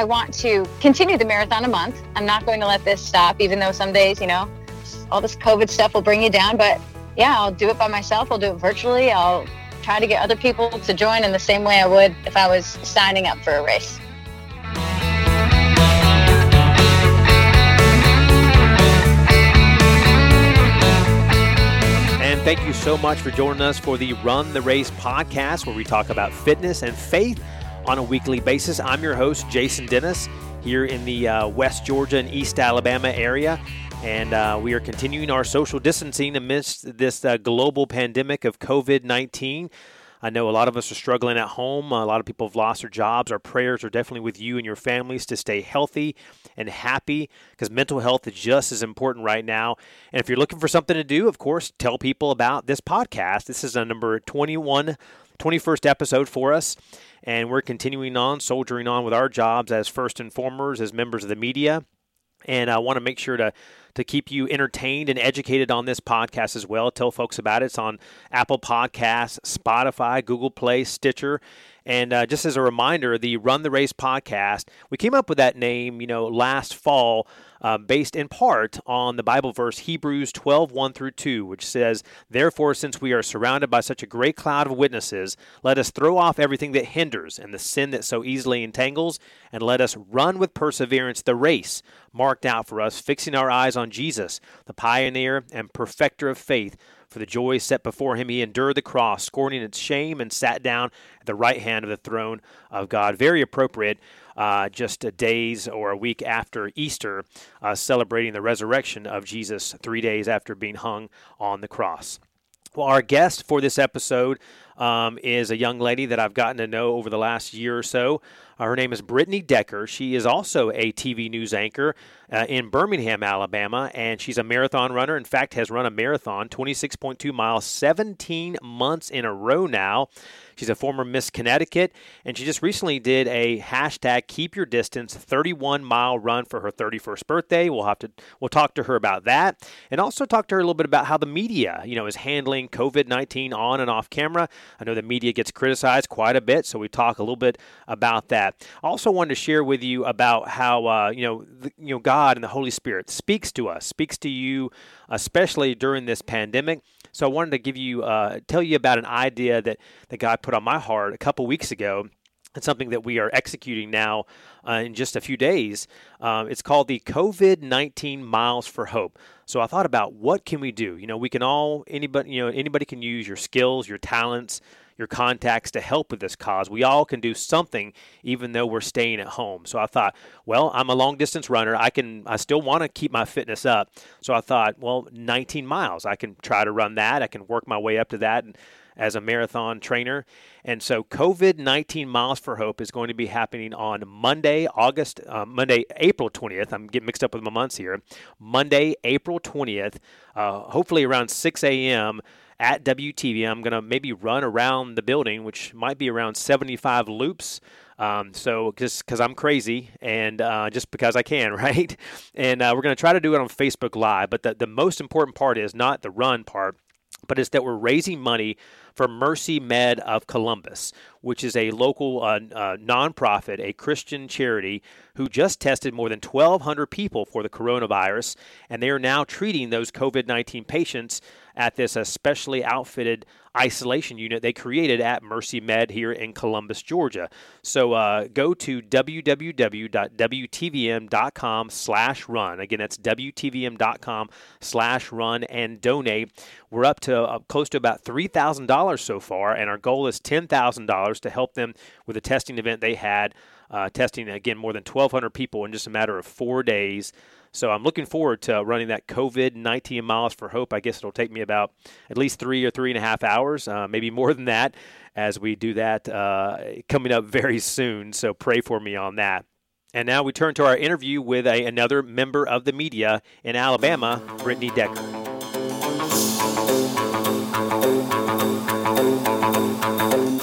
I want to continue the marathon a month. I'm not going to let this stop, even though some days, you know, all this COVID stuff will bring you down. But yeah, I'll do it by myself. I'll do it virtually. I'll try to get other people to join in the same way I would if I was signing up for a race. And thank you so much for joining us for the Run the Race podcast, where we talk about fitness and faith on a weekly basis. I'm your host, Jason Dennis, here in the uh, West Georgia and East Alabama area. And uh, we are continuing our social distancing amidst this uh, global pandemic of COVID 19. I know a lot of us are struggling at home. A lot of people have lost their jobs. Our prayers are definitely with you and your families to stay healthy and happy because mental health is just as important right now. And if you're looking for something to do, of course, tell people about this podcast. This is a number 21, 21st episode for us and we're continuing on, soldiering on with our jobs as first informers, as members of the media. And I want to make sure to to keep you entertained and educated on this podcast as well. Tell folks about it. It's on Apple Podcasts, Spotify, Google Play, Stitcher, and uh, just as a reminder, the Run the Race podcast, we came up with that name, you know, last fall, uh, based in part on the Bible verse Hebrews 12, 1 through 2, which says, Therefore, since we are surrounded by such a great cloud of witnesses, let us throw off everything that hinders and the sin that so easily entangles, and let us run with perseverance the race marked out for us, fixing our eyes on Jesus, the pioneer and perfecter of faith for the joy set before him, he endured the cross, scorning its shame, and sat down at the right hand of the throne of God. Very appropriate, uh, just days or a week after Easter, uh, celebrating the resurrection of Jesus three days after being hung on the cross. Well, our guest for this episode um, is a young lady that I've gotten to know over the last year or so. Uh, her name is Brittany Decker. She is also a TV news anchor uh, in Birmingham, Alabama, and she's a marathon runner. In fact, has run a marathon, 26.2 miles, 17 months in a row now. She's a former Miss Connecticut, and she just recently did a hashtag Keep Your Distance 31 mile run for her 31st birthday. We'll have to we'll talk to her about that, and also talk to her a little bit about how the media, you know, is handling COVID-19 on and off camera. I know the media gets criticized quite a bit, so we talk a little bit about that. I also wanted to share with you about how uh, you know the, you know God and the Holy Spirit speaks to us, speaks to you, especially during this pandemic. So I wanted to give you, uh, tell you about an idea that, that God put on my heart a couple weeks ago. It's something that we are executing now uh, in just a few days. Um, it's called the COVID nineteen Miles for Hope. So I thought about what can we do. You know, we can all anybody you know anybody can use your skills, your talents, your contacts to help with this cause. We all can do something even though we're staying at home. So I thought, well, I'm a long distance runner. I can I still want to keep my fitness up. So I thought, well, 19 miles. I can try to run that. I can work my way up to that and as a marathon trainer. And so COVID 19 Miles for Hope is going to be happening on Monday, August, uh, Monday, April 20th. I'm getting mixed up with my months here. Monday, April 20th, uh, hopefully around 6 a.m at WTV. I'm going to maybe run around the building, which might be around 75 loops. Um, so just because I'm crazy and uh, just because I can, right? And uh, we're going to try to do it on Facebook Live. But the, the most important part is not the run part, but it's that we're raising money for Mercy Med of Columbus, which is a local uh, uh, nonprofit, a Christian charity who just tested more than 1,200 people for the coronavirus, and they are now treating those COVID 19 patients at this especially outfitted isolation unit they created at Mercy Med here in Columbus, Georgia. So uh, go to www.wtvm.com slash run. Again, that's wtvm.com slash run and donate. We're up to uh, close to about $3,000 so far, and our goal is $10,000 to help them with a testing event they had, uh, testing, again, more than 1,200 people in just a matter of four days. So I'm looking forward to running that COVID 19 miles for hope. I guess it'll take me about at least three or three and a half hours, uh, maybe more than that, as we do that uh, coming up very soon. So pray for me on that. And now we turn to our interview with a, another member of the media in Alabama, Brittany Decker.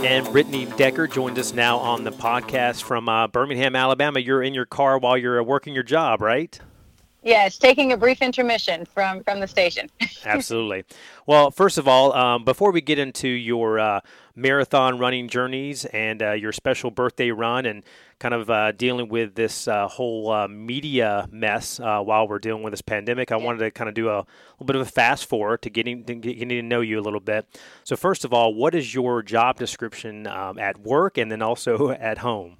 And Brittany Decker joined us now on the podcast from uh, Birmingham, Alabama. You're in your car while you're working your job, right? Yes, taking a brief intermission from from the station. Absolutely. Well, first of all, um, before we get into your uh, marathon running journeys and uh, your special birthday run, and kind of uh, dealing with this uh, whole uh, media mess uh, while we're dealing with this pandemic. I wanted to kind of do a little bit of a fast forward to getting to getting to know you a little bit. So, first of all, what is your job description um, at work and then also at home?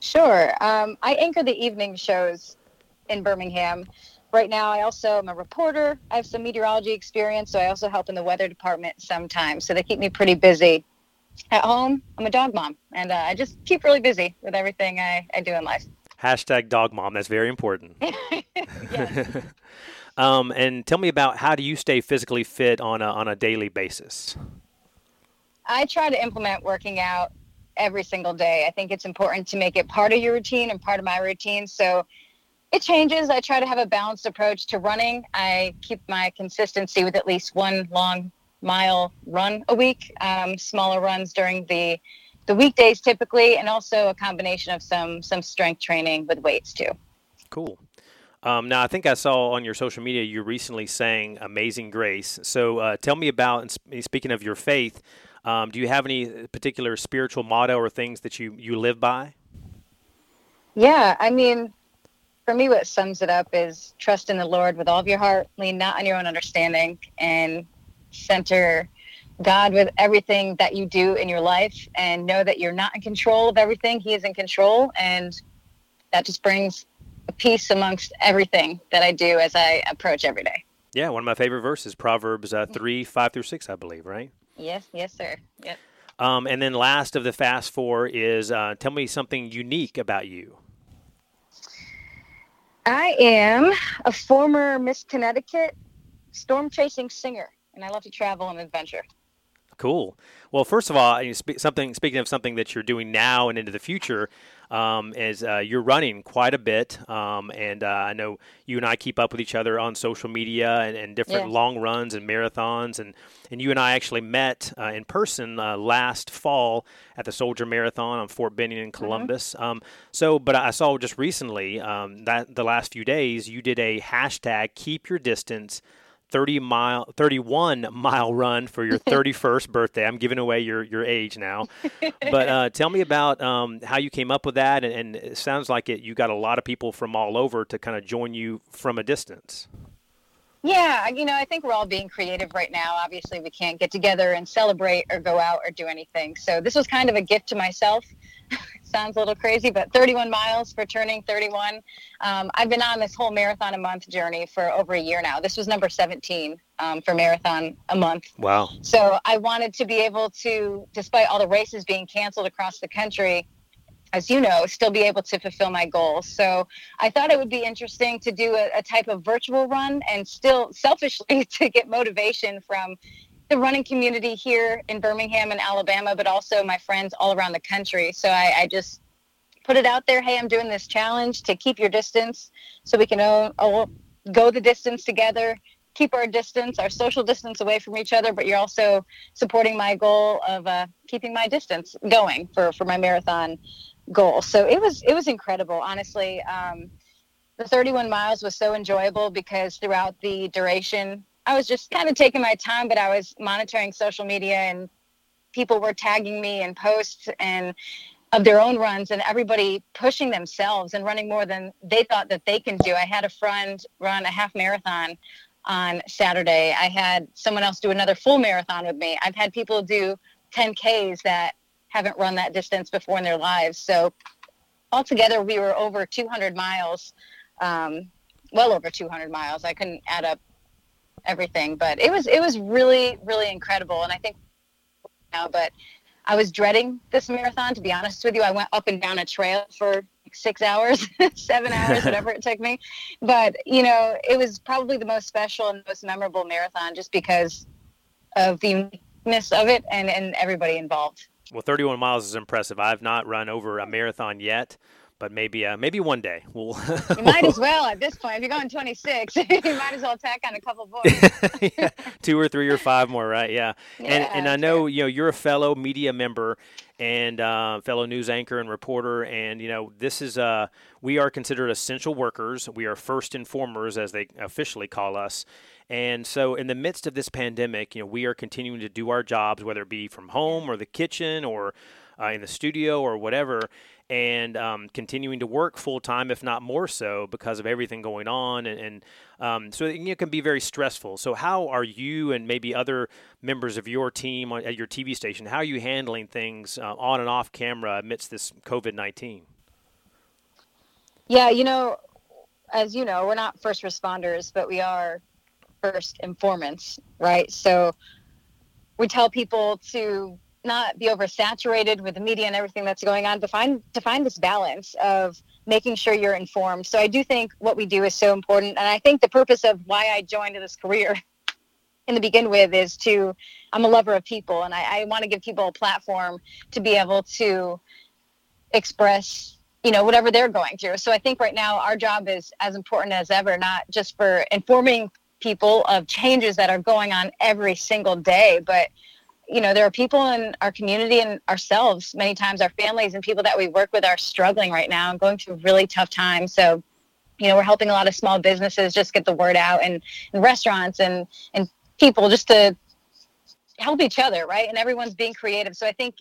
Sure. Um, I anchor the evening shows in Birmingham. Right now, I also am a reporter. I have some meteorology experience, so I also help in the weather department sometimes. So they keep me pretty busy. At home, I'm a dog mom, and uh, I just keep really busy with everything I, I do in life. Hashtag dog mom. That's very important. um, and tell me about how do you stay physically fit on a, on a daily basis? I try to implement working out every single day. I think it's important to make it part of your routine and part of my routine. So it changes. I try to have a balanced approach to running. I keep my consistency with at least one long mile run a week, um, smaller runs during the the weekdays typically, and also a combination of some some strength training with weights too. Cool. Um, now, I think I saw on your social media you recently sang "Amazing Grace." So, uh, tell me about. And speaking of your faith, um, do you have any particular spiritual motto or things that you you live by? Yeah, I mean, for me, what sums it up is trust in the Lord with all of your heart, lean not on your own understanding, and center God with everything that you do in your life, and know that you're not in control of everything. He is in control, and that just brings a peace amongst everything that I do as I approach every day. Yeah, one of my favorite verses, Proverbs uh, 3, 5 through 6, I believe, right? Yes, yes, sir. Yep. Um, and then last of the fast four is uh, tell me something unique about you. I am a former Miss Connecticut storm chasing singer, and I love to travel and adventure. Cool. Well, first of all, something speaking of something that you're doing now and into the future, um, is uh, you're running quite a bit, um, and uh, I know you and I keep up with each other on social media and, and different yeah. long runs and marathons, and and you and I actually met uh, in person uh, last fall at the Soldier Marathon on Fort Benning in mm-hmm. Columbus. Mm-hmm. Um, so, but I saw just recently um, that the last few days you did a hashtag Keep Your Distance 30 mile 31 mile run for your 31st birthday. I'm giving away your, your age now. But uh, tell me about um, how you came up with that and, and, it sounds like it you got a lot of people from all over to kind of join you from a distance. Yeah you know i think we're all being creative right now. Obviously we can't get together and celebrate or go out or do anything. So this was kind of a gift to myself sounds a little crazy, but 31 miles for turning 31. Um, I've been on this whole marathon a month journey for over a year now. This was number 17 um, for marathon a month. Wow. So I wanted to be able to, despite all the races being canceled across the country, as you know, still be able to fulfill my goals. So I thought it would be interesting to do a, a type of virtual run and still selfishly to get motivation from the running community here in Birmingham and Alabama, but also my friends all around the country. So I, I just put it out there. Hey, I'm doing this challenge to keep your distance so we can all, all go the distance together, keep our distance, our social distance away from each other, but you're also supporting my goal of uh, keeping my distance going for, for my marathon goal. So it was, it was incredible, honestly. Um, the 31 miles was so enjoyable because throughout the duration I was just kind of taking my time, but I was monitoring social media and people were tagging me in posts and of their own runs and everybody pushing themselves and running more than they thought that they can do. I had a friend run a half marathon on Saturday. I had someone else do another full marathon with me. I've had people do 10Ks that haven't run that distance before in their lives. So altogether, we were over 200 miles, um, well over 200 miles. I couldn't add up everything. But it was it was really really incredible, and I think now, but I was dreading this marathon. To be honest with you, I went up and down a trail for like six hours, seven hours, whatever it took me. But you know, it was probably the most special and most memorable marathon, just because of the uniqueness of it and and everybody involved. Well, 31 miles is impressive. I've not run over a marathon yet but maybe uh, maybe one day we'll. you might as well at this point. If you're going 26, you might as well tack on a couple points. yeah, two or three or five more, right? Yeah. yeah and and I know you know you're a fellow media member and uh, fellow news anchor and reporter, and you know this is uh we are considered essential workers. We are first informers, as they officially call us. And so, in the midst of this pandemic, you know, we are continuing to do our jobs, whether it be from home or the kitchen or uh, in the studio or whatever, and um, continuing to work full time, if not more so, because of everything going on. And, and um, so it can be very stressful. So, how are you and maybe other members of your team at your TV station, how are you handling things uh, on and off camera amidst this COVID 19? Yeah, you know, as you know, we're not first responders, but we are first informants, right? So we tell people to not be oversaturated with the media and everything that's going on, to find to find this balance of making sure you're informed. So I do think what we do is so important, and I think the purpose of why I joined this career in the begin with is to I'm a lover of people, and I, I want to give people a platform to be able to express you know whatever they're going through so i think right now our job is as important as ever not just for informing people of changes that are going on every single day but you know, there are people in our community and ourselves, many times our families and people that we work with are struggling right now and going through really tough times. So, you know, we're helping a lot of small businesses just get the word out and, and restaurants and, and people just to help each other, right? And everyone's being creative. So I think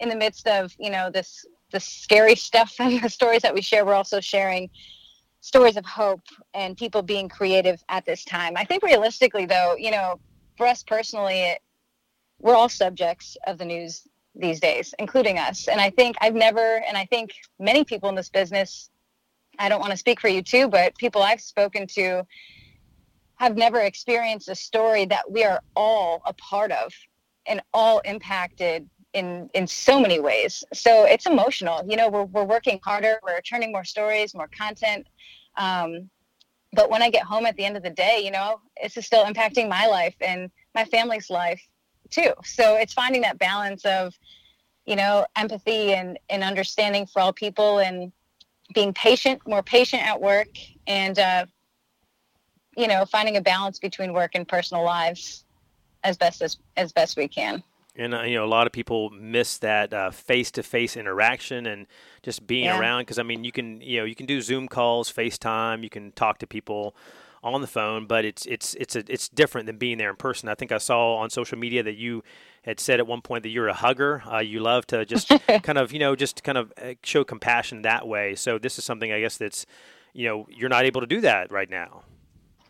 in the midst of, you know, this the scary stuff and the stories that we share, we're also sharing stories of hope and people being creative at this time. I think realistically though, you know, for us personally, it, we're all subjects of the news these days, including us. And I think I've never, and I think many people in this business, I don't want to speak for you too, but people I've spoken to have never experienced a story that we are all a part of and all impacted in in so many ways. So it's emotional. You know, we're we're working harder, we're turning more stories, more content. Um, but when I get home at the end of the day, you know, this is still impacting my life and my family's life too. So it's finding that balance of, you know, empathy and, and understanding for all people and being patient, more patient at work and, uh, you know, finding a balance between work and personal lives as best as, as best we can. And uh, you know, a lot of people miss that face to face interaction and just being yeah. around. Because I mean, you can you know you can do Zoom calls, FaceTime, you can talk to people on the phone, but it's it's it's a, it's different than being there in person. I think I saw on social media that you had said at one point that you're a hugger. Uh, you love to just kind of you know just kind of uh, show compassion that way. So this is something I guess that's you know you're not able to do that right now.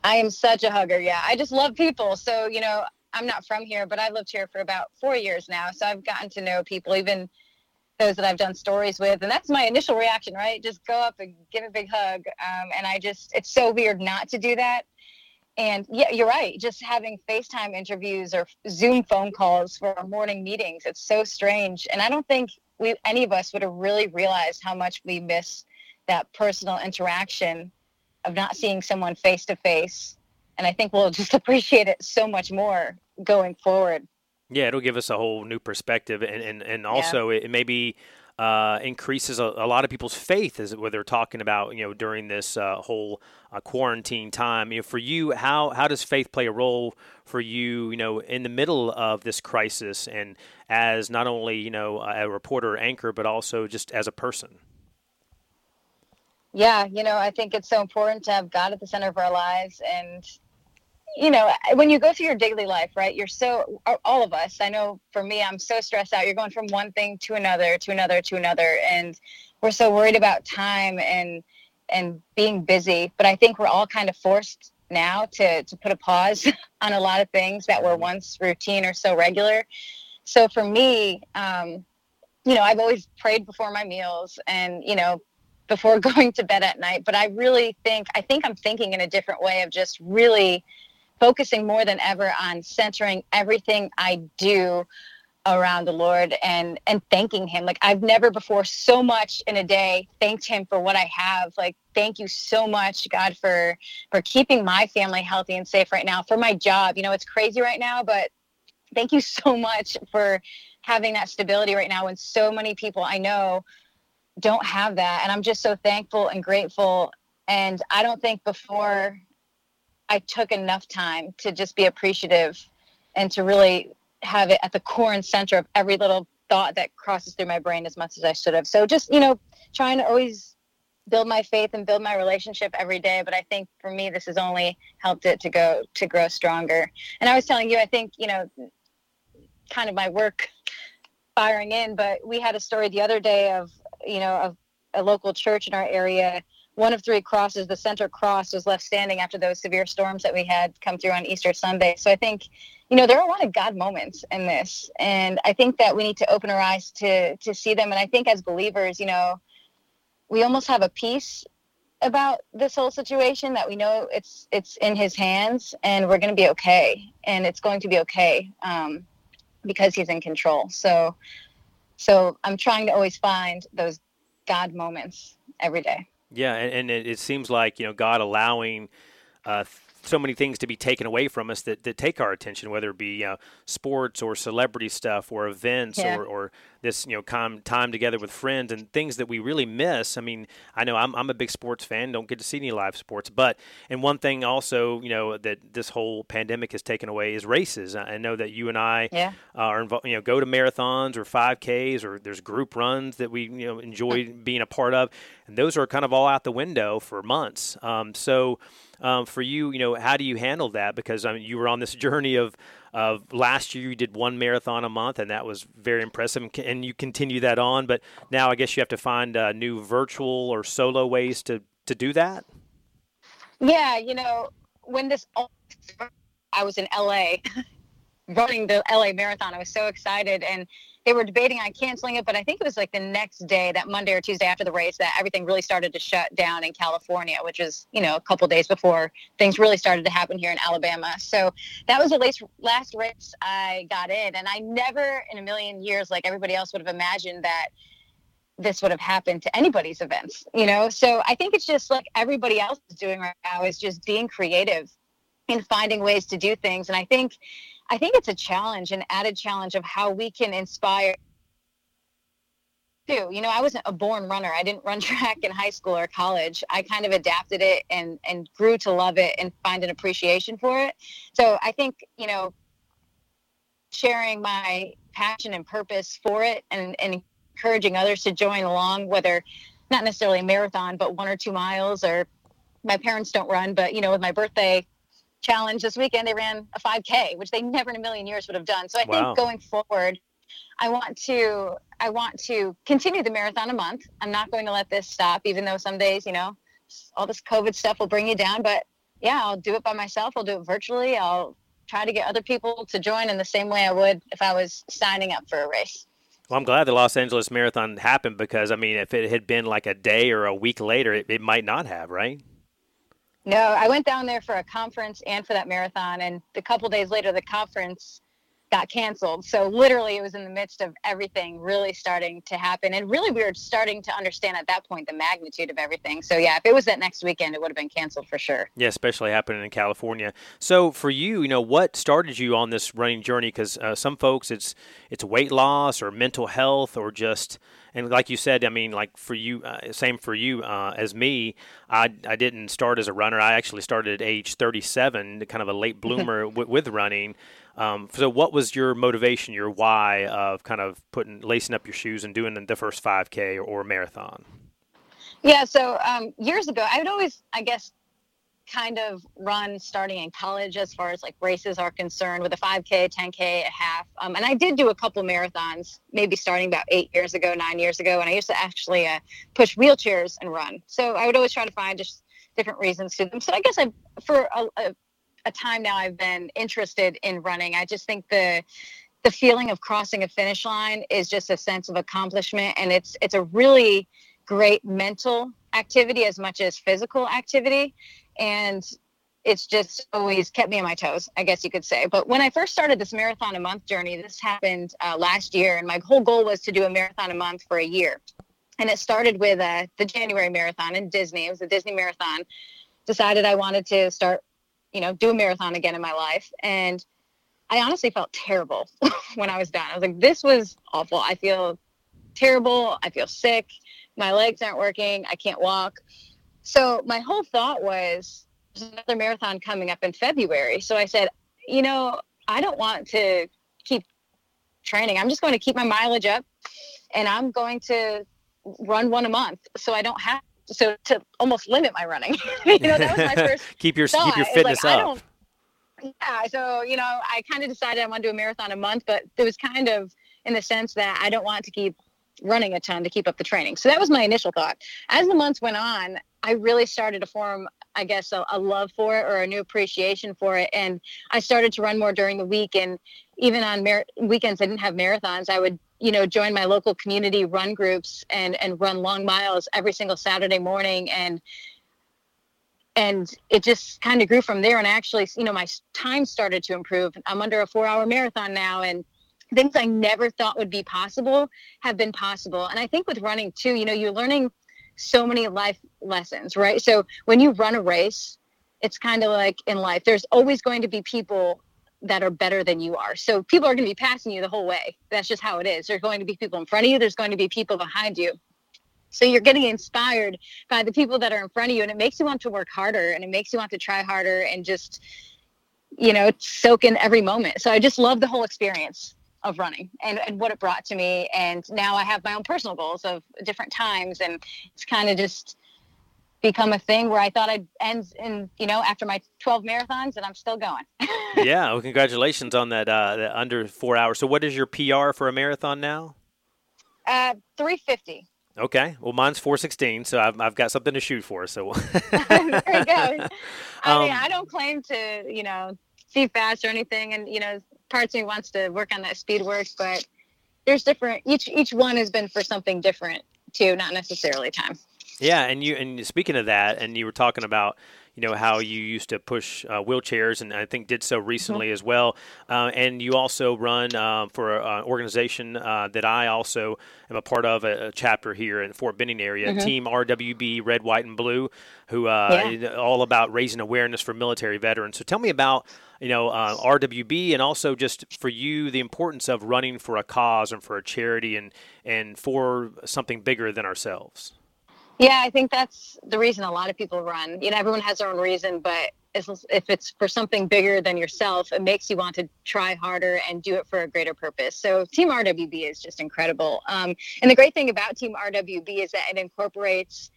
I am such a hugger. Yeah, I just love people. So you know I'm not from here, but I've lived here for about four years now. So I've gotten to know people even those that I've done stories with. And that's my initial reaction, right? Just go up and give a big hug. Um, and I just, it's so weird not to do that. And yeah, you're right. Just having FaceTime interviews or Zoom phone calls for our morning meetings, it's so strange. And I don't think we, any of us would have really realized how much we miss that personal interaction of not seeing someone face to face. And I think we'll just appreciate it so much more going forward. Yeah, it'll give us a whole new perspective, and and, and also yeah. it, maybe uh, increases a, a, lot of people's faith as what they're talking about you know during this uh, whole uh, quarantine time. You know, for you, how how does faith play a role for you? You know, in the middle of this crisis, and as not only you know a reporter or anchor, but also just as a person. Yeah, you know, I think it's so important to have God at the center of our lives, and you know, when you go through your daily life, right? You're so all of us. I know for me, I'm so stressed out. You're going from one thing to another, to another, to another, and we're so worried about time and and being busy. But I think we're all kind of forced now to to put a pause on a lot of things that were once routine or so regular. So for me, um, you know, I've always prayed before my meals, and you know, before going to bed at night. But I really think I think I'm thinking in a different way of just really focusing more than ever on centering everything I do around the Lord and and thanking him. Like I've never before so much in a day thanked him for what I have. Like thank you so much God for for keeping my family healthy and safe right now, for my job. You know, it's crazy right now, but thank you so much for having that stability right now when so many people I know don't have that and I'm just so thankful and grateful and I don't think before I took enough time to just be appreciative and to really have it at the core and center of every little thought that crosses through my brain as much as I should have. So just, you know, trying to always build my faith and build my relationship every day. But I think for me, this has only helped it to go to grow stronger. And I was telling you, I think, you know, kind of my work firing in, but we had a story the other day of, you know, of a local church in our area. One of three crosses, the center cross, was left standing after those severe storms that we had come through on Easter Sunday. So I think, you know, there are a lot of God moments in this, and I think that we need to open our eyes to to see them. And I think as believers, you know, we almost have a peace about this whole situation that we know it's it's in His hands, and we're going to be okay, and it's going to be okay. Um, because he's in control. So so I'm trying to always find those God moments every day. Yeah, and, and it, seems like you know God allowing uh, so many things to be taken away from us that, that take our attention, whether it be uh, sports or celebrity stuff or events yeah. or, or this you know com- time together with friends and things that we really miss. I mean, I know I'm, I'm a big sports fan, don't get to see any live sports, but and one thing also you know that this whole pandemic has taken away is races. I know that you and I yeah. are involved. You know, go to marathons or 5Ks or there's group runs that we you know enjoy being a part of, and those are kind of all out the window for months. Um, so um, for you, you know, how do you handle that? Because I mean, you were on this journey of of last year you did one marathon a month, and that was very impressive, and you continue that on. But now I guess you have to find uh, new virtual or solo ways to to do that. Yeah, you know, when this I was in LA running the LA marathon, I was so excited and they were debating on canceling it, but I think it was like the next day, that Monday or Tuesday after the race, that everything really started to shut down in California, which is, you know, a couple days before things really started to happen here in Alabama. So that was the last, last race I got in. And I never in a million years, like everybody else, would have imagined that this would have happened to anybody's events, you know? So I think it's just like everybody else is doing right now is just being creative and finding ways to do things. And I think I think it's a challenge, an added challenge of how we can inspire too. You know, I wasn't a born runner. I didn't run track in high school or college. I kind of adapted it and and grew to love it and find an appreciation for it. So I think, you know, sharing my passion and purpose for it and, and encouraging others to join along, whether not necessarily a marathon, but one or two miles or my parents don't run, but you know, with my birthday challenge this weekend, they ran a 5K, which they never in a million years would have done. So I wow. think going forward, I want to I want to continue the marathon a month. I'm not going to let this stop, even though some days, you know, all this COVID stuff will bring you down. But yeah, I'll do it by myself. I'll do it virtually. I'll try to get other people to join in the same way I would if I was signing up for a race. Well, I'm glad the Los Angeles Marathon happened because I mean, if it had been like a day or a week later, it, it might not have, right? No, I went down there for a conference and for that marathon, and a couple days later, the conference got canceled. So literally, it was in the midst of everything really starting to happen, and really, we were starting to understand at that point the magnitude of everything. So yeah, if it was that next weekend, it would have been canceled for sure. Yeah, especially happening in California. So for you, you know, what started you on this running journey? Because uh, some folks, it's it's weight loss or mental health or just and like you said, I mean, like for you, uh, same for you uh, as me. I, I didn't start as a runner. I actually started at age 37, kind of a late bloomer w- with running. Um, so, what was your motivation, your why of kind of putting lacing up your shoes and doing the first 5K or, marathon? Yeah, so um, years ago, I would always, I guess, kind of run starting in college as far as like races are concerned with a 5k 10k a half. Um, and i did do a couple marathons maybe starting about eight years ago nine years ago and i used to actually uh, push wheelchairs and run. So i would always try to find just different reasons to them. So i guess i for a, a, a time now i've been interested in running i just think the the feeling of crossing a finish line is just a sense of accomplishment and it's it's a really great mental activity as much as physical activity and it's just always kept me on my toes, I guess you could say. But when I first started this marathon a month journey, this happened uh, last year, and my whole goal was to do a marathon a month for a year. And it started with uh, the January marathon in Disney. It was a Disney marathon. Decided I wanted to start, you know, do a marathon again in my life, and I honestly felt terrible when I was done. I was like, this was awful. I feel terrible. I feel sick. My legs aren't working. I can't walk. So my whole thought was there's another marathon coming up in February. So I said, you know, I don't want to keep training. I'm just going to keep my mileage up and I'm going to run one a month so I don't have so to almost limit my running. you know, that was my first keep your thought. keep your fitness like, up. Yeah, so you know, I kind of decided I want to do a marathon a month, but it was kind of in the sense that I don't want to keep running a ton to keep up the training. So that was my initial thought. As the months went on, I really started to form, I guess, a, a, love for it or a new appreciation for it. And I started to run more during the week. And even on mar- weekends, I didn't have marathons. I would, you know, join my local community run groups and and run long miles every single Saturday morning. And and it just kind of grew from there. And actually, you know, my time started to improve. I'm under a four-hour marathon now, and things I never thought would be possible have been possible. And I think with running too, you know, you're learning so many life lessons, right? So when you run a race, it's kind of like in life, there's always going to be people that are better than you are. So people are going to be passing you the whole way. That's just how it is. There's going to be people in front of you, there's going to be people behind you. So you're getting inspired by the people that are in front of you and it makes you want to work harder and it makes you want to try harder and just you know, soak in every moment. So I just love the whole experience of running and, and what it brought to me. And now I have my own personal goals of different times. And it's kind of just become a thing where I thought I'd end in, you know, after my 12 marathons and I'm still going. yeah. Well, congratulations on that, uh, the under four hours. So what is your PR for a marathon now? Uh, 350. Okay. Well, mine's 416, so I've, I've got something to shoot for. So there you go. I um, mean, I don't claim to, you know, be fast or anything. And, you know, parts of me wants to work on that speed work, but there's different each each one has been for something different too, not necessarily time. Yeah, and you and speaking of that, and you were talking about you know how you used to push uh, wheelchairs, and I think did so recently mm-hmm. as well. Uh, and you also run uh, for an organization uh, that I also am a part of, a, a chapter here in Fort Benning area, mm-hmm. Team RWB Red, White, and Blue, who uh, yeah. all about raising awareness for military veterans. So tell me about you know, uh, RWB, and also just for you, the importance of running for a cause and for a charity and and for something bigger than ourselves. Yeah, I think that's the reason a lot of people run. You know, everyone has their own reason, but if it's for something bigger than yourself, it makes you want to try harder and do it for a greater purpose. So Team RWB is just incredible. Um, and the great thing about Team RWB is that it incorporates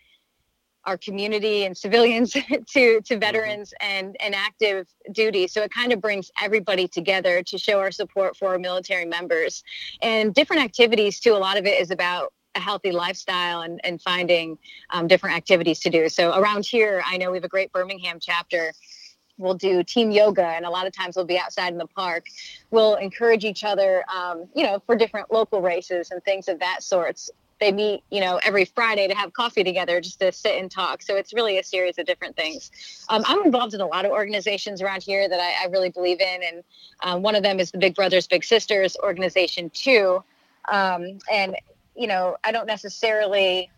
our community and civilians to to mm-hmm. veterans mm-hmm. and and active duty so it kind of brings everybody together to show our support for our military members and different activities too a lot of it is about a healthy lifestyle and, and finding um, different activities to do so around here i know we have a great birmingham chapter we'll do team yoga and a lot of times we'll be outside in the park we'll encourage each other um, you know for different local races and things of that sorts they meet, you know, every Friday to have coffee together just to sit and talk. So it's really a series of different things. Um, I'm involved in a lot of organizations around here that I, I really believe in, and um, one of them is the Big Brothers Big Sisters organization too. Um, and you know, I don't necessarily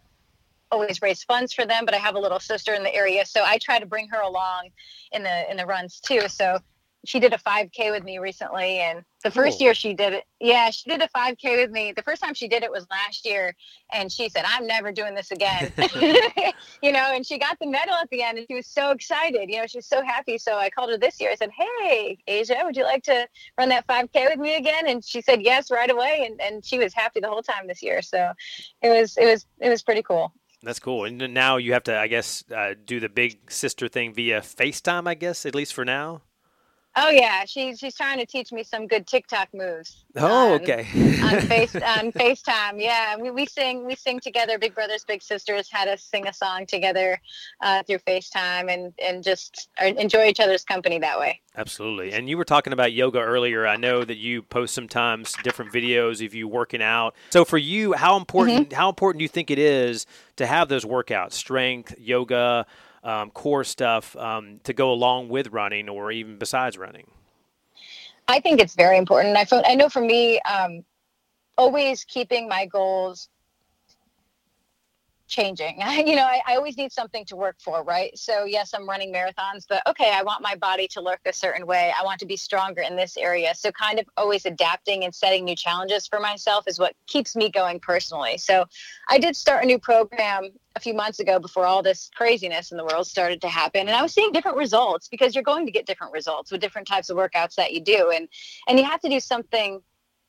always raise funds for them, but I have a little sister in the area, so I try to bring her along in the in the runs too. So she did a 5K with me recently, and the first cool. year she did it, yeah, she did a 5K with me. The first time she did it was last year, and she said, "I'm never doing this again," you know. And she got the medal at the end, and she was so excited. You know, she was so happy. So I called her this year. I said, "Hey, Asia, would you like to run that 5K with me again?" And she said yes right away, and and she was happy the whole time this year. So it was it was it was pretty cool. That's cool. And now you have to, I guess, uh, do the big sister thing via FaceTime. I guess at least for now. Oh yeah, she's she's trying to teach me some good TikTok moves. Oh, okay. on face on FaceTime, yeah. We, we sing we sing together. Big Brothers Big Sisters had us sing a song together uh, through FaceTime and and just enjoy each other's company that way. Absolutely. And you were talking about yoga earlier. I know that you post sometimes different videos of you working out. So for you, how important mm-hmm. how important do you think it is to have those workouts, strength, yoga? Um, core stuff um, to go along with running or even besides running? I think it's very important. I, feel, I know for me, um, always keeping my goals changing. you know, I, I, always need something to work for, right? So yes, I'm running marathons, but okay, I want my body to look a certain way. I want to be stronger in this area. So kind of always adapting and setting new challenges for myself is what keeps me going personally. So I did start a new program a few months ago before all this craziness in the world started to happen and i was seeing different results because you're going to get different results with different types of workouts that you do and and you have to do something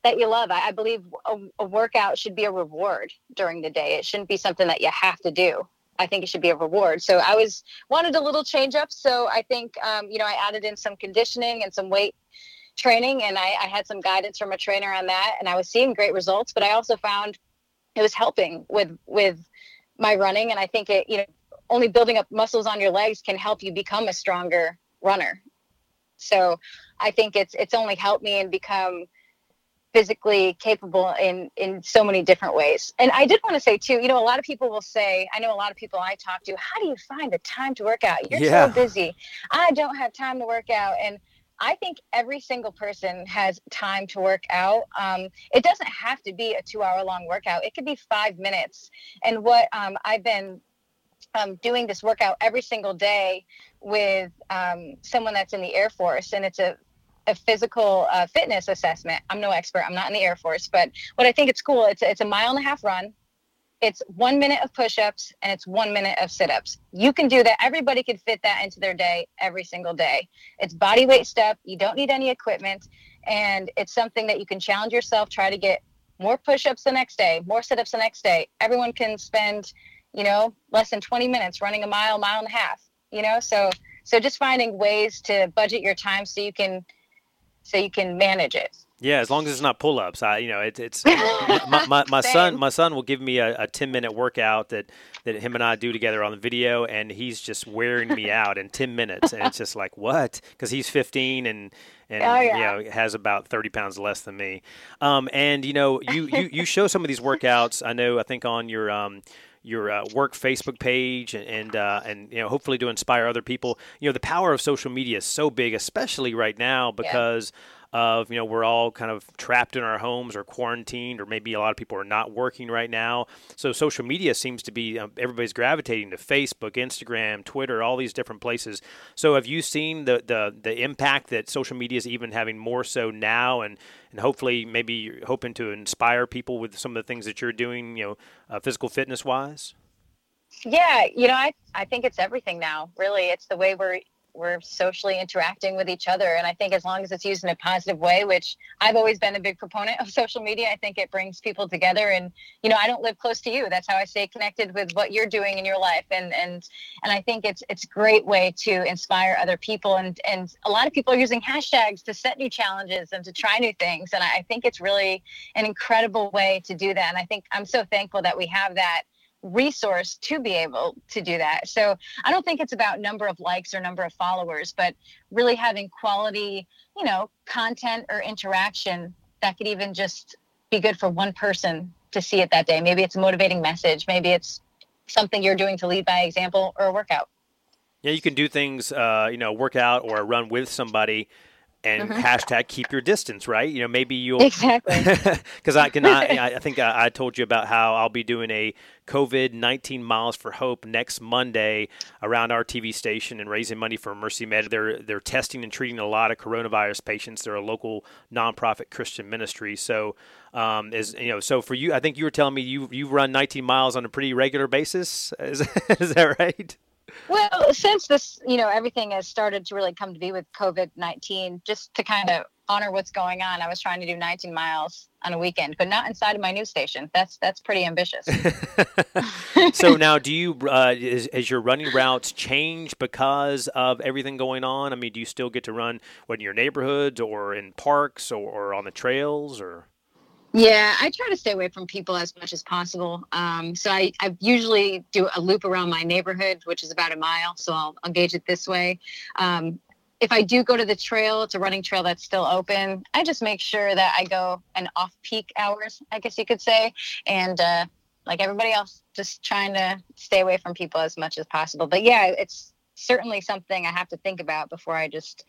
that you love. I, I believe a, a, workout should be a reward during the day. It shouldn't be something that you have to do. I think it should be a reward. So I was wanted a little change up. So I think um, you know I added in some conditioning and some weight training and I, I had some guidance from a trainer on that and I was seeing great results, but I also found it was helping with with my running and I think it, you know, only building up muscles on your legs can help you become a stronger runner. So I think it's it's only helped me and become physically capable in in so many different ways. And I did want to say too, you know, a lot of people will say, I know a lot of people I talk to, how do you find the time to work out? You're yeah. so busy. I don't have time to work out. And I think every single person has time to work out. Um, it doesn't have to be a two hour long workout, it could be five minutes. And what um, I've been um, doing this workout every single day with um, someone that's in the Air Force, and it's a a physical uh, fitness assessment. I'm no expert. I'm not in the Air Force, but what I think it's cool. It's it's a mile and a half run. It's one minute of push-ups and it's one minute of sit-ups. You can do that. Everybody can fit that into their day every single day. It's body weight stuff. You don't need any equipment, and it's something that you can challenge yourself. Try to get more push-ups the next day, more sit-ups the next day. Everyone can spend, you know, less than 20 minutes running a mile, mile and a half. You know, so so just finding ways to budget your time so you can so you can manage it. Yeah, as long as it's not pull-ups. I, you know, it, it's my, my, my son. My son will give me a, a ten-minute workout that that him and I do together on the video, and he's just wearing me out in ten minutes, and it's just like what? Because he's fifteen and and oh, yeah. you know has about thirty pounds less than me. Um, and you know, you, you you show some of these workouts. I know. I think on your um, your uh, work Facebook page and and, uh, and you know hopefully to inspire other people. You know the power of social media is so big, especially right now because. Yeah of you know we're all kind of trapped in our homes or quarantined or maybe a lot of people are not working right now. So social media seems to be um, everybody's gravitating to facebook instagram twitter all these different places. So have you seen the the, the impact that social media is even having more so now? And and hopefully maybe you're hoping to inspire people with some of the things that you're doing you know uh, physical fitness wise yeah you know i i think it's everything now really. It's the way we're we're socially interacting with each other. And i think as long as it's used in a positive way which i've always been a big proponent of social media i think it brings people together. And you know i don't live close to you. That's how i stay connected with what you're doing in your life. And and and i think it's it's a great way to inspire other people. And and a lot of people are using hashtags to set new challenges and to try new things. And i think it's really an incredible way to do that. And i think i'm so thankful that we have that resource to be able to do that. So I don't think it's about number of likes or number of followers, but really having quality, you know, content or interaction that could even just be good for one person to see it that day. Maybe it's a motivating message. Maybe it's something you're doing to lead by example or a workout. Yeah, you can do things, uh, you know, workout or run with somebody and mm-hmm. hashtag keep your distance, right? You know, maybe you'll exactly because I can. I, I think I, I, told you about how I'll be doing a COVID nineteen miles for hope next Monday around our TV station and raising money for Mercy Med. They're they're testing and treating a lot of coronavirus patients. They're a local nonprofit Christian ministry. So, um, is you know, so for you, I think you were telling me you you run nineteen miles on a pretty regular basis. Is, is that right? Well, since this, you know, everything has started to really come to be with COVID 19, just to kind of honor what's going on, I was trying to do 19 miles on a weekend, but not inside of my news station. That's that's pretty ambitious. so now, do you uh, is, your running routes change because of everything going on? I mean, do you still get to run in your neighborhoods or in parks or, or on the trails or? Yeah, I try to stay away from people as much as possible. Um, so I, I usually do a loop around my neighborhood, which is about a mile. So I'll, I'll gauge it this way. Um, if I do go to the trail, it's a running trail that's still open. I just make sure that I go an off peak hours, I guess you could say. And uh, like everybody else, just trying to stay away from people as much as possible. But yeah, it's certainly something I have to think about before I just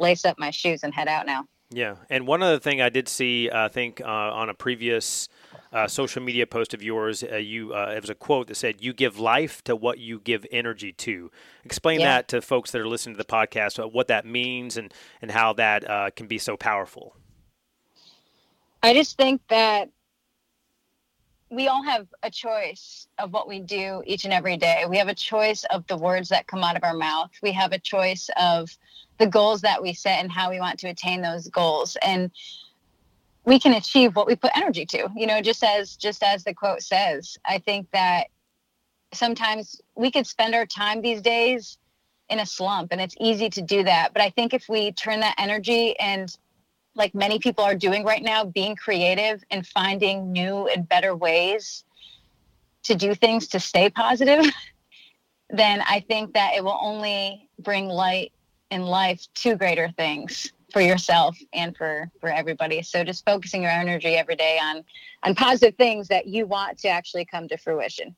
lace up my shoes and head out now. Yeah, and one other thing I did see, I think, uh, on a previous uh, social media post of yours, uh, you uh, it was a quote that said, "You give life to what you give energy to." Explain yeah. that to folks that are listening to the podcast, uh, what that means, and and how that uh, can be so powerful. I just think that we all have a choice of what we do each and every day. We have a choice of the words that come out of our mouth. We have a choice of the goals that we set and how we want to attain those goals. And we can achieve what we put energy to. You know, just as just as the quote says. I think that sometimes we could spend our time these days in a slump and it's easy to do that. But I think if we turn that energy and like many people are doing right now, being creative and finding new and better ways to do things to stay positive, then I think that it will only bring light in life to greater things for yourself and for for everybody. So just focusing your energy every day on on positive things that you want to actually come to fruition.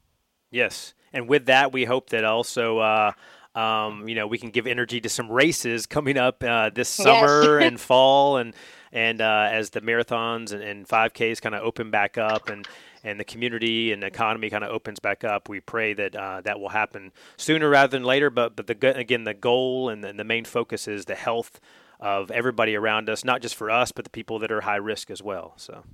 Yes. And with that we hope that also uh, um, you know we can give energy to some races coming up uh, this summer yes. and fall and and uh, as the marathons and, and 5ks kind of open back up and and the community and the economy kind of opens back up, we pray that uh, that will happen sooner rather than later. But but the again the goal and the, and the main focus is the health of everybody around us, not just for us, but the people that are high risk as well. So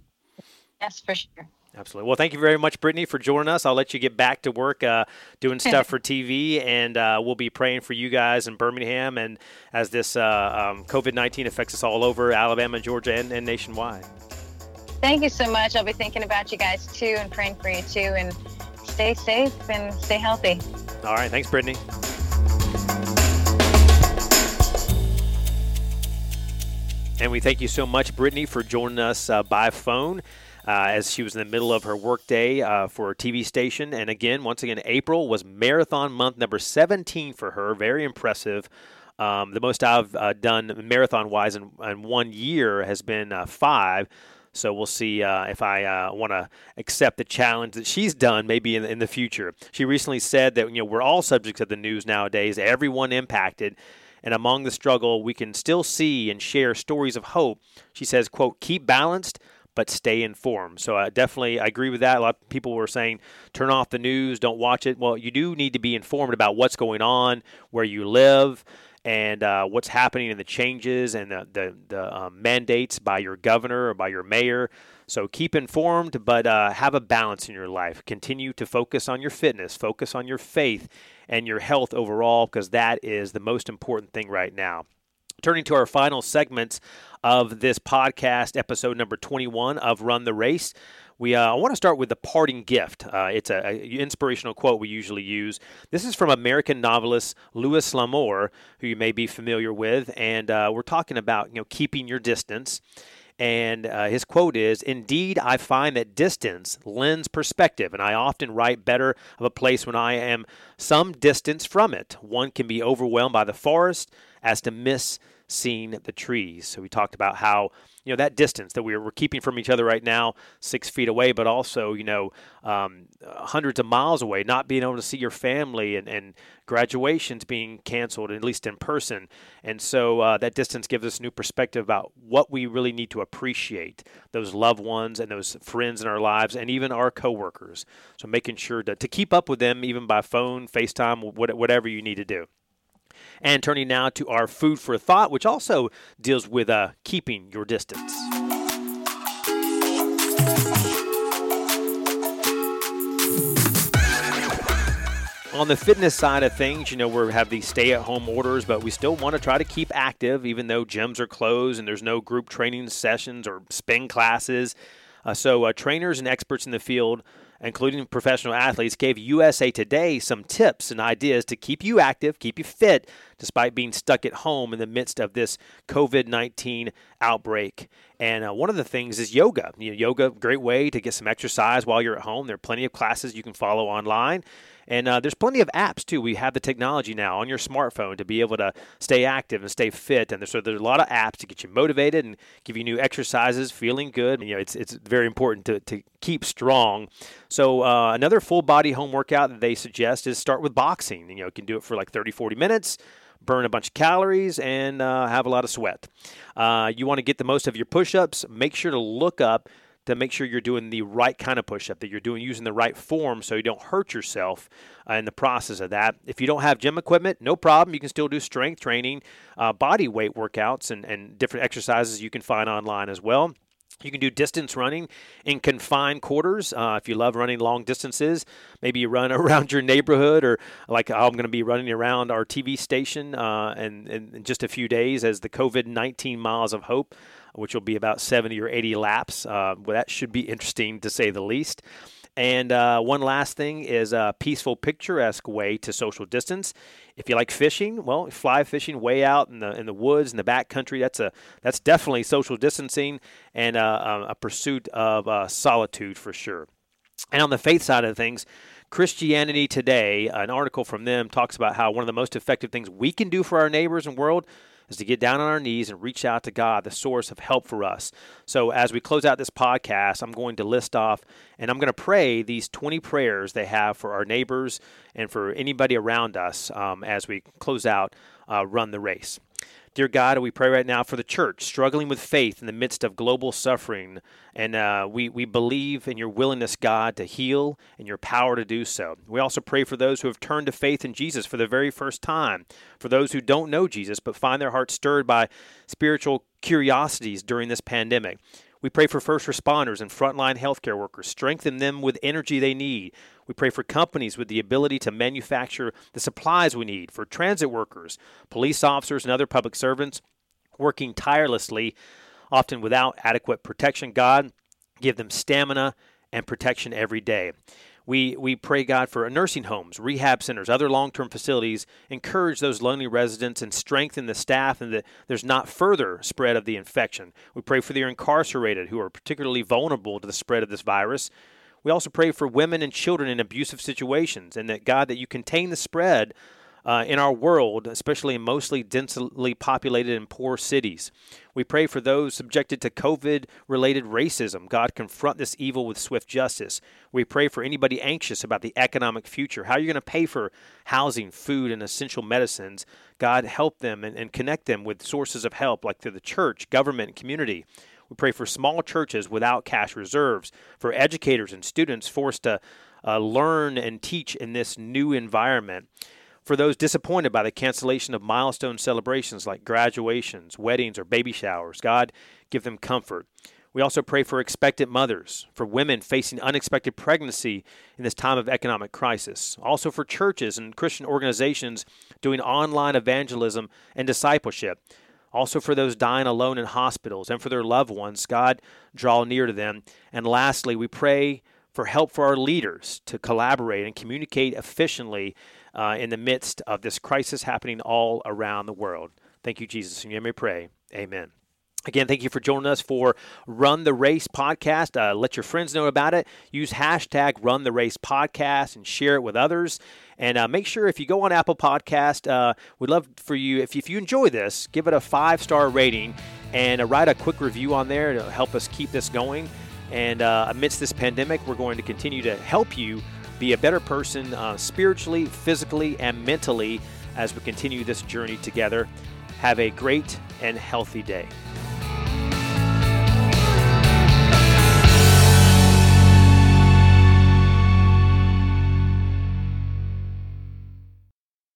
yes, for sure. Absolutely. Well, thank you very much, Brittany, for joining us. I'll let you get back to work uh, doing stuff for TV, and uh, we'll be praying for you guys in Birmingham and as this uh, um, COVID 19 affects us all over Alabama, Georgia, and, and nationwide. Thank you so much. I'll be thinking about you guys too and praying for you too. And stay safe and stay healthy. All right. Thanks, Brittany. And we thank you so much, Brittany, for joining us uh, by phone. Uh, as she was in the middle of her workday uh, for a TV station. And again, once again, April was marathon month number 17 for her. Very impressive. Um, the most I've uh, done marathon wise in, in, one year has been uh, five. So we'll see uh, if I uh, want to accept the challenge that she's done maybe in, in the future. She recently said that you know we're all subjects of the news nowadays, everyone impacted. And among the struggle, we can still see and share stories of hope. She says, quote, keep balanced, but stay informed. So I definitely I agree with that. A lot of people were saying turn off the news, don't watch it. Well, you do need to be informed about what's going on, where you live, and uh, what's happening and the changes and the, the, the um, mandates by your governor or by your mayor. So keep informed, but uh, have a balance in your life. Continue to focus on your fitness, focus on your faith and your health overall, because that is the most important thing right now. Turning to our final segments of this podcast, episode number 21 of Run the Race. We uh, I want to start with the parting gift. Uh, it's an inspirational quote we usually use. This is from American novelist Louis L'Amour, who you may be familiar with, and uh, we're talking about you know keeping your distance. And uh, his quote is Indeed, I find that distance lends perspective, and I often write better of a place when I am some distance from it. One can be overwhelmed by the forest as to miss seeing the trees. So we talked about how you know that distance that we're, we're keeping from each other right now, six feet away, but also you know um, hundreds of miles away, not being able to see your family and, and graduations being canceled, at least in person. And so uh, that distance gives us new perspective about what we really need to appreciate those loved ones and those friends in our lives, and even our coworkers. So making sure to, to keep up with them, even by phone, FaceTime, whatever you need to do. And turning now to our food for thought, which also deals with uh, keeping your distance. On the fitness side of things, you know, we have these stay at home orders, but we still want to try to keep active, even though gyms are closed and there's no group training sessions or spin classes. Uh, so, uh, trainers and experts in the field including professional athletes, gave USA Today some tips and ideas to keep you active, keep you fit, despite being stuck at home in the midst of this COVID 19 outbreak. And uh, one of the things is yoga. You know, yoga, great way to get some exercise while you're at home. There are plenty of classes you can follow online. And uh, there's plenty of apps too. We have the technology now on your smartphone to be able to stay active and stay fit. And so there's a lot of apps to get you motivated and give you new exercises, feeling good. And, you know, it's it's very important to, to keep strong. So uh, another full body home workout that they suggest is start with boxing. You know, you can do it for like 30, 40 minutes burn a bunch of calories and uh, have a lot of sweat. Uh, you want to get the most of your push ups. Make sure to look up to make sure you're doing the right kind of push up, that you're doing using the right form so you don't hurt yourself uh, in the process of that. If you don't have gym equipment, no problem. You can still do strength training, uh, body weight workouts, and, and different exercises you can find online as well. You can do distance running in confined quarters. Uh, if you love running long distances, maybe you run around your neighborhood, or like I'm going to be running around our TV station uh, in, in just a few days as the COVID 19 Miles of Hope which will be about 70 or 80 laps. Uh, well, that should be interesting to say the least. And uh, one last thing is a peaceful, picturesque way to social distance. If you like fishing, well, fly fishing way out in the in the woods in the back country. That's a that's definitely social distancing and uh, a pursuit of uh, solitude for sure. And on the faith side of things, Christianity Today, an article from them talks about how one of the most effective things we can do for our neighbors and world is to get down on our knees and reach out to God, the source of help for us. So, as we close out this podcast, I'm going to list off and I'm going to pray these 20 prayers they have for our neighbors and for anybody around us um, as we close out uh, Run the Race. Dear God, we pray right now for the church struggling with faith in the midst of global suffering. And uh, we, we believe in your willingness, God, to heal and your power to do so. We also pray for those who have turned to faith in Jesus for the very first time, for those who don't know Jesus but find their hearts stirred by spiritual curiosities during this pandemic. We pray for first responders and frontline healthcare workers. Strengthen them with energy they need. We pray for companies with the ability to manufacture the supplies we need, for transit workers, police officers, and other public servants working tirelessly, often without adequate protection. God, give them stamina and protection every day. We, we pray, God, for nursing homes, rehab centers, other long term facilities. Encourage those lonely residents and strengthen the staff and that there's not further spread of the infection. We pray for the incarcerated who are particularly vulnerable to the spread of this virus. We also pray for women and children in abusive situations and that, God, that you contain the spread uh, in our world, especially in mostly densely populated and poor cities. We pray for those subjected to COVID related racism. God, confront this evil with swift justice. We pray for anybody anxious about the economic future, how are you're going to pay for housing, food, and essential medicines. God, help them and, and connect them with sources of help like through the church, government, community. We pray for small churches without cash reserves, for educators and students forced to uh, learn and teach in this new environment for those disappointed by the cancellation of milestone celebrations like graduations, weddings, or baby showers. God, give them comfort. We also pray for expectant mothers, for women facing unexpected pregnancy in this time of economic crisis, also for churches and Christian organizations doing online evangelism and discipleship, also for those dying alone in hospitals and for their loved ones. God, draw near to them. And lastly, we pray for help for our leaders to collaborate and communicate efficiently uh, in the midst of this crisis happening all around the world. Thank you, Jesus. And you may pray. Amen. Again, thank you for joining us for Run the Race podcast. Uh, let your friends know about it. Use hashtag Run the Race podcast and share it with others. And uh, make sure if you go on Apple Podcast, uh, we'd love for you if, if you enjoy this, give it a five star rating and uh, write a quick review on there to help us keep this going. And uh, amidst this pandemic, we're going to continue to help you be a better person uh, spiritually, physically, and mentally as we continue this journey together. Have a great and healthy day.